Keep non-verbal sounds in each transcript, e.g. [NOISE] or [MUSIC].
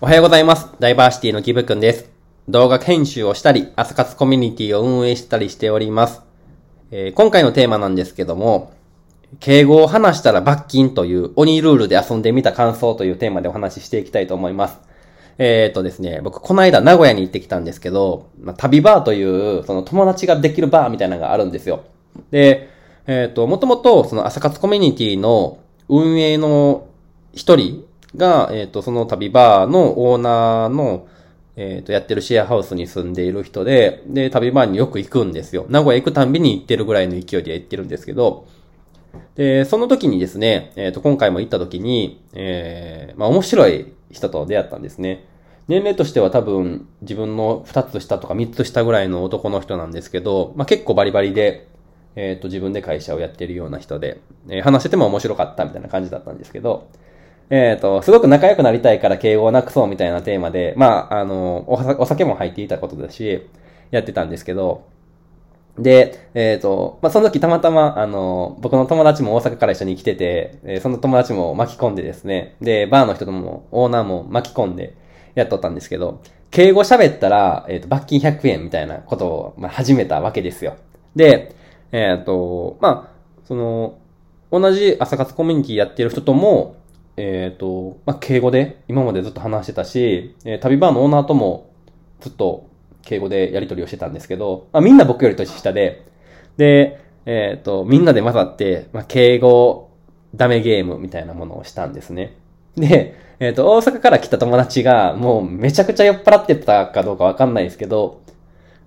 おはようございます。ダイバーシティのギブくんです。動画編集をしたり、朝活コミュニティを運営したりしております。えー今回のテーマなんですけども、敬語を話したら罰金という鬼ルールで遊んでみた感想というテーマでお話ししていきたいと思います。えー、っとですね、僕この間名古屋に行ってきたんですけど、まあ、旅バーという、その友達ができるバーみたいなのがあるんですよ。で、えーっと、もともとその朝活コミュニティの運営の一人が、えっ、と、その旅バーのオーナーの、えっ、と、やってるシェアハウスに住んでいる人で、で、旅バーによく行くんですよ。名古屋行くたんびに行ってるぐらいの勢いで行ってるんですけど、で、その時にですね、えっ、と、今回も行った時に、えー、まあ、面白い人と出会ったんですね。年齢としては多分、自分の2つ下とか3つ下ぐらいの男の人なんですけど、まあ、結構バリバリで、えっ、と、自分で会社をやってるような人で、えー話してても面白かったみたいな感じだったんですけど、えっ、と、すごく仲良くなりたいから敬語をなくそうみたいなテーマで、まあ、あの、お酒も入っていたことだし、やってたんですけど、で、えっ、と、まあ、その時たまたま、あの、僕の友達も大阪から一緒に来てて、えーその友達も巻き込んでですね、で、バーの人とも、オーナーも巻き込んでやっとったんですけど、敬語喋ったら、えっ、と、罰金100円みたいなことを、まあ、始めたわけですよ。で、えっ、と、まあ、その、同じ朝活コミュニティやってる人とも、えっ、と、まあ、敬語で今までずっと話してたし、えー旅バーのオーナーともずっと敬語でやり取りをしてたんですけど、まあ、みんな僕より年下で、で、えっ、と、みんなで混ざって、まあ、敬語ダメゲームみたいなものをしたんですね。で、えっ、と、大阪から来た友達が、もうめちゃくちゃ酔っ払ってたかどうかわかんないですけど、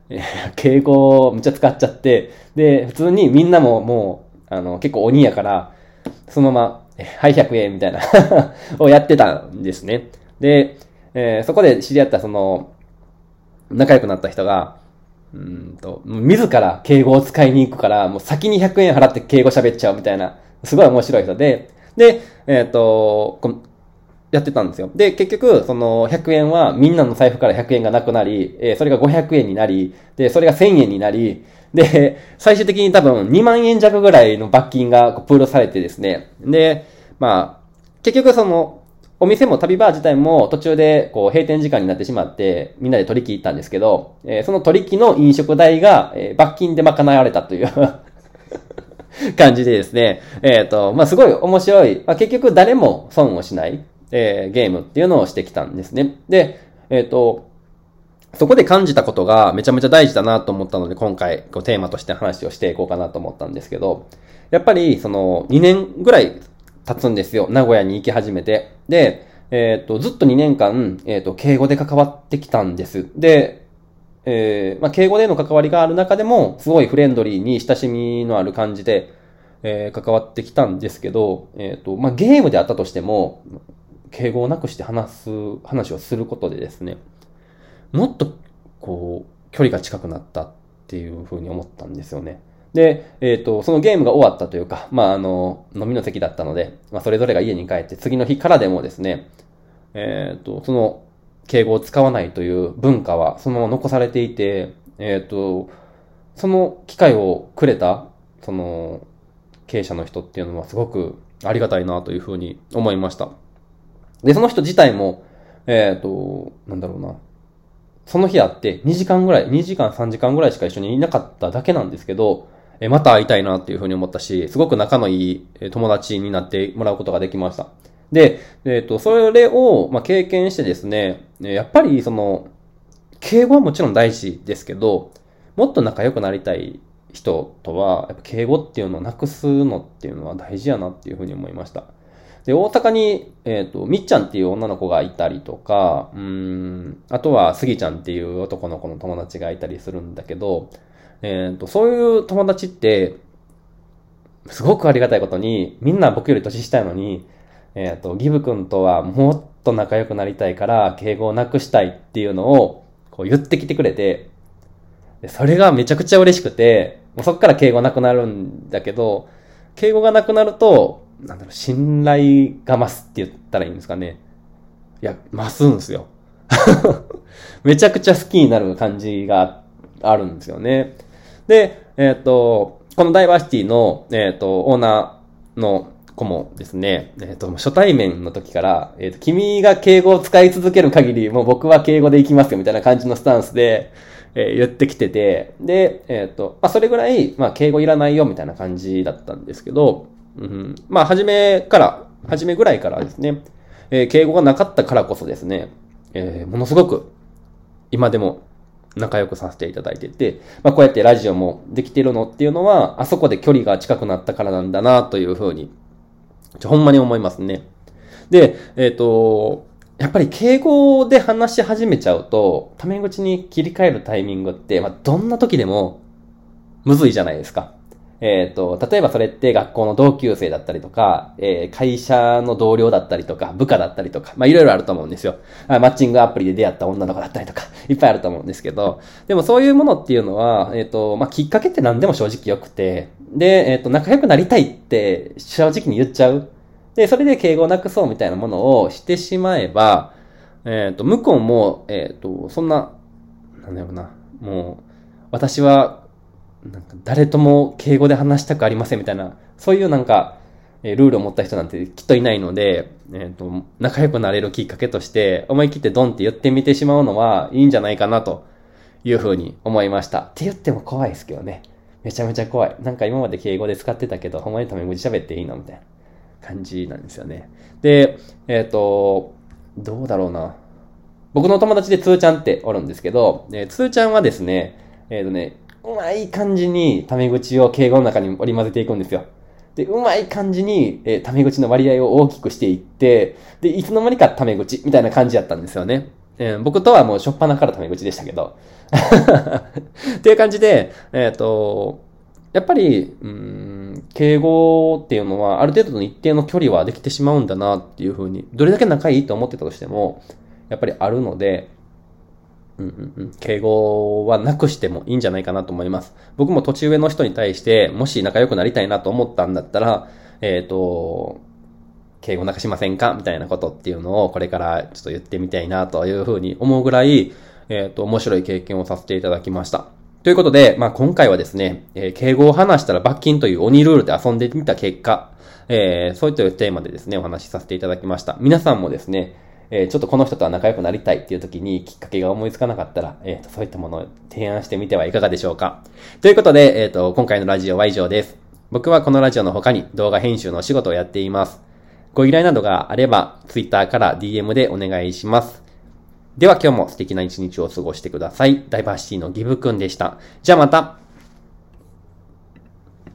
え [LAUGHS] 敬語をめっちゃ使っちゃって、で、普通にみんなももう、あの、結構鬼やから、そのまま、はい、100円みたいな [LAUGHS] をやってたんですね。で、えーそこで知り合ったその、仲良くなった人が、うんと、自ら敬語を使いに行くから、もう先に100円払って敬語喋っちゃうみたいな、すごい面白い人で、で、えっ、と、やってたんですよ。で、結局、その100円はみんなの財布から100円がなくなり、えーそれが500円になり、で、それが1000円になり、で、最終的に多分2万円弱ぐらいの罰金がプールされてですね。で、まあ、結局その、お店も旅バー自体も途中でこう閉店時間になってしまって、みんなで取り引いたんですけど、えーその取り引の飲食代が、えー罰金で賄われたという [LAUGHS] 感じでですね、えっ、と、まあ、すごい面白い、まあ、結局誰も損をしない、えーゲームっていうのをしてきたんですね。で、えっ、と、そこで感じたことがめちゃめちゃ大事だなと思ったので、今回こうテーマとして話をしていこうかなと思ったんですけど、やっぱりその2年ぐらい経つんですよ。名古屋に行き始めて。で、えっ、と、ずっと2年間、えっ、と、敬語で関わってきたんです。で、えーまあ、敬語での関わりがある中でも、すごいフレンドリーに親しみのある感じで、えー関わってきたんですけど、えっ、と、まあ、ゲームであったとしても、敬語をなくして話す、話をすることでですね、もっと、こう、距離が近くなったっていうふうに思ったんですよね。で、えっ、と、そのゲームが終わったというか、まあ、あの、飲みの席だったので、まあ、それぞれが家に帰って、次の日からでもですね、えっ、と、その、敬語を使わないという文化はそのまま残されていて、えっ、と、その機会をくれた、その、経営者の人っていうのはすごくありがたいなというふうに思いました。で、その人自体も、えっ、と、なんだろうな。その日会って2時間ぐらい、2時間3時間ぐらいしか一緒にいなかっただけなんですけど、えまた会いたいなっていうふうに思ったし、すごく仲のいい友達になってもらうことができました。で、えっ、と、それを、ま、経験してですね、やっぱりその、敬語はもちろん大事ですけど、もっと仲良くなりたい人とは、やっぱ敬語っていうのをなくすのっていうのは大事やなっていうふうに思いました。で、大阪に、えっ、と、みっちゃんっていう女の子がいたりとか、うーん、あとは、すぎちゃんっていう男の子の友達がいたりするんだけど、えっ、と、そういう友達って、すごくありがたいことに、みんな僕より年下やのに、えっ、と、ギブ君とはもっと仲良くなりたいから、敬語をなくしたいっていうのを、こう言ってきてくれて、それがめちゃくちゃ嬉しくて、もうそっから敬語なくなるんだけど、敬語がなくなると、なんだろう、信頼が増すって言ったらいいんですかね。いや、増すんですよ。[LAUGHS] めちゃくちゃ好きになる感じがあるんですよね。で、えっ、と、このダイバーシティの、えっ、と、オーナーの子もですね、えっ、と、初対面の時から、えっ、と、君が敬語を使い続ける限り、もう僕は敬語で行きますよ、みたいな感じのスタンスで、えー言ってきてて、で、えっ、と、まあ、それぐらい、まあ、敬語いらないよ、みたいな感じだったんですけど、うん、まあ、初めから、初めぐらいからですね、えー敬語がなかったからこそですね、えーものすごく、今でも仲良くさせていただいてて、まあ、こうやってラジオもできてるのっていうのは、あそこで距離が近くなったからなんだな、というふうに、ちょほんまに思いますね。で、えっ、と、やっぱり敬語で話し始めちゃうと、タメ口に切り替えるタイミングって、まあ、どんな時でも、むずいじゃないですか。えっ、と、例えばそれって学校の同級生だったりとか、えー会社の同僚だったりとか、部下だったりとか、まあいろいろあると思うんですよ。マッチングアプリで出会った女の子だったりとか、[LAUGHS] いっぱいあると思うんですけど、でもそういうものっていうのは、えっ、と、まあきっかけって何でも正直良くて、で、えっ、と、仲良くなりたいって正直に言っちゃう。で、それで敬語をなくそうみたいなものをしてしまえば、えっ、と、向こうも、えっ、と、そんな、なんだろうな、もう、私は、なんか誰とも敬語で話したくありませんみたいな、そういうなんか、えルールを持った人なんてきっといないので、えっ、と、仲良くなれるきっかけとして、思い切ってドンって言ってみてしまうのはいいんじゃないかなというふうに思いました。って言っても怖いですけどね。めちゃめちゃ怖い。なんか今まで敬語で使ってたけど、ほんまにタメ口喋っていいのみたいな感じなんですよね。で、えっ、と、どうだろうな。僕の友達でつーちゃんっておるんですけど、えーつーちゃんはですね、えっ、とね、うまい感じにタメ口を敬語の中に織り交ぜていくんですよ。で、うまい感じに、えータメ口の割合を大きくしていって、で、いつの間にかタメ口みたいな感じだったんですよね。えー僕とはもう初っ端からタメ口でしたけど。[LAUGHS] っていう感じで、えっ、と、やっぱり、うん、敬語っていうのは、ある程度の一定の距離はできてしまうんだなっていうふうに、どれだけ仲いいと思ってたとしても、やっぱりあるので、うんうん、敬語はなくしてもいいんじゃないかなと思います。僕も年上の人に対して、もし仲良くなりたいなと思ったんだったら、えっ、と、敬語なくしませんか？みたいなことっていうのをこれからちょっと言ってみたいなというふうに思うぐらい、えっ、と、面白い経験をさせていただきました。ということで、まあ、今回はですね、えー敬語を話したら罰金という鬼ルールで遊んでみた結果、えーそういったテーマでですね、お話しさせていただきました。皆さんもですね、えーちょっとこの人とは仲良くなりたいっていう時にきっかけが思いつかなかったら、えーとそういったものを提案してみてはいかがでしょうか。ということで、えっ、と、今回のラジオは以上です。僕はこのラジオの他に動画編集の仕事をやっています。ご依頼などがあれば、Twitter から DM でお願いします。では今日も素敵な一日を過ごしてください。ダイバーシティのギブくんでした。じゃあまた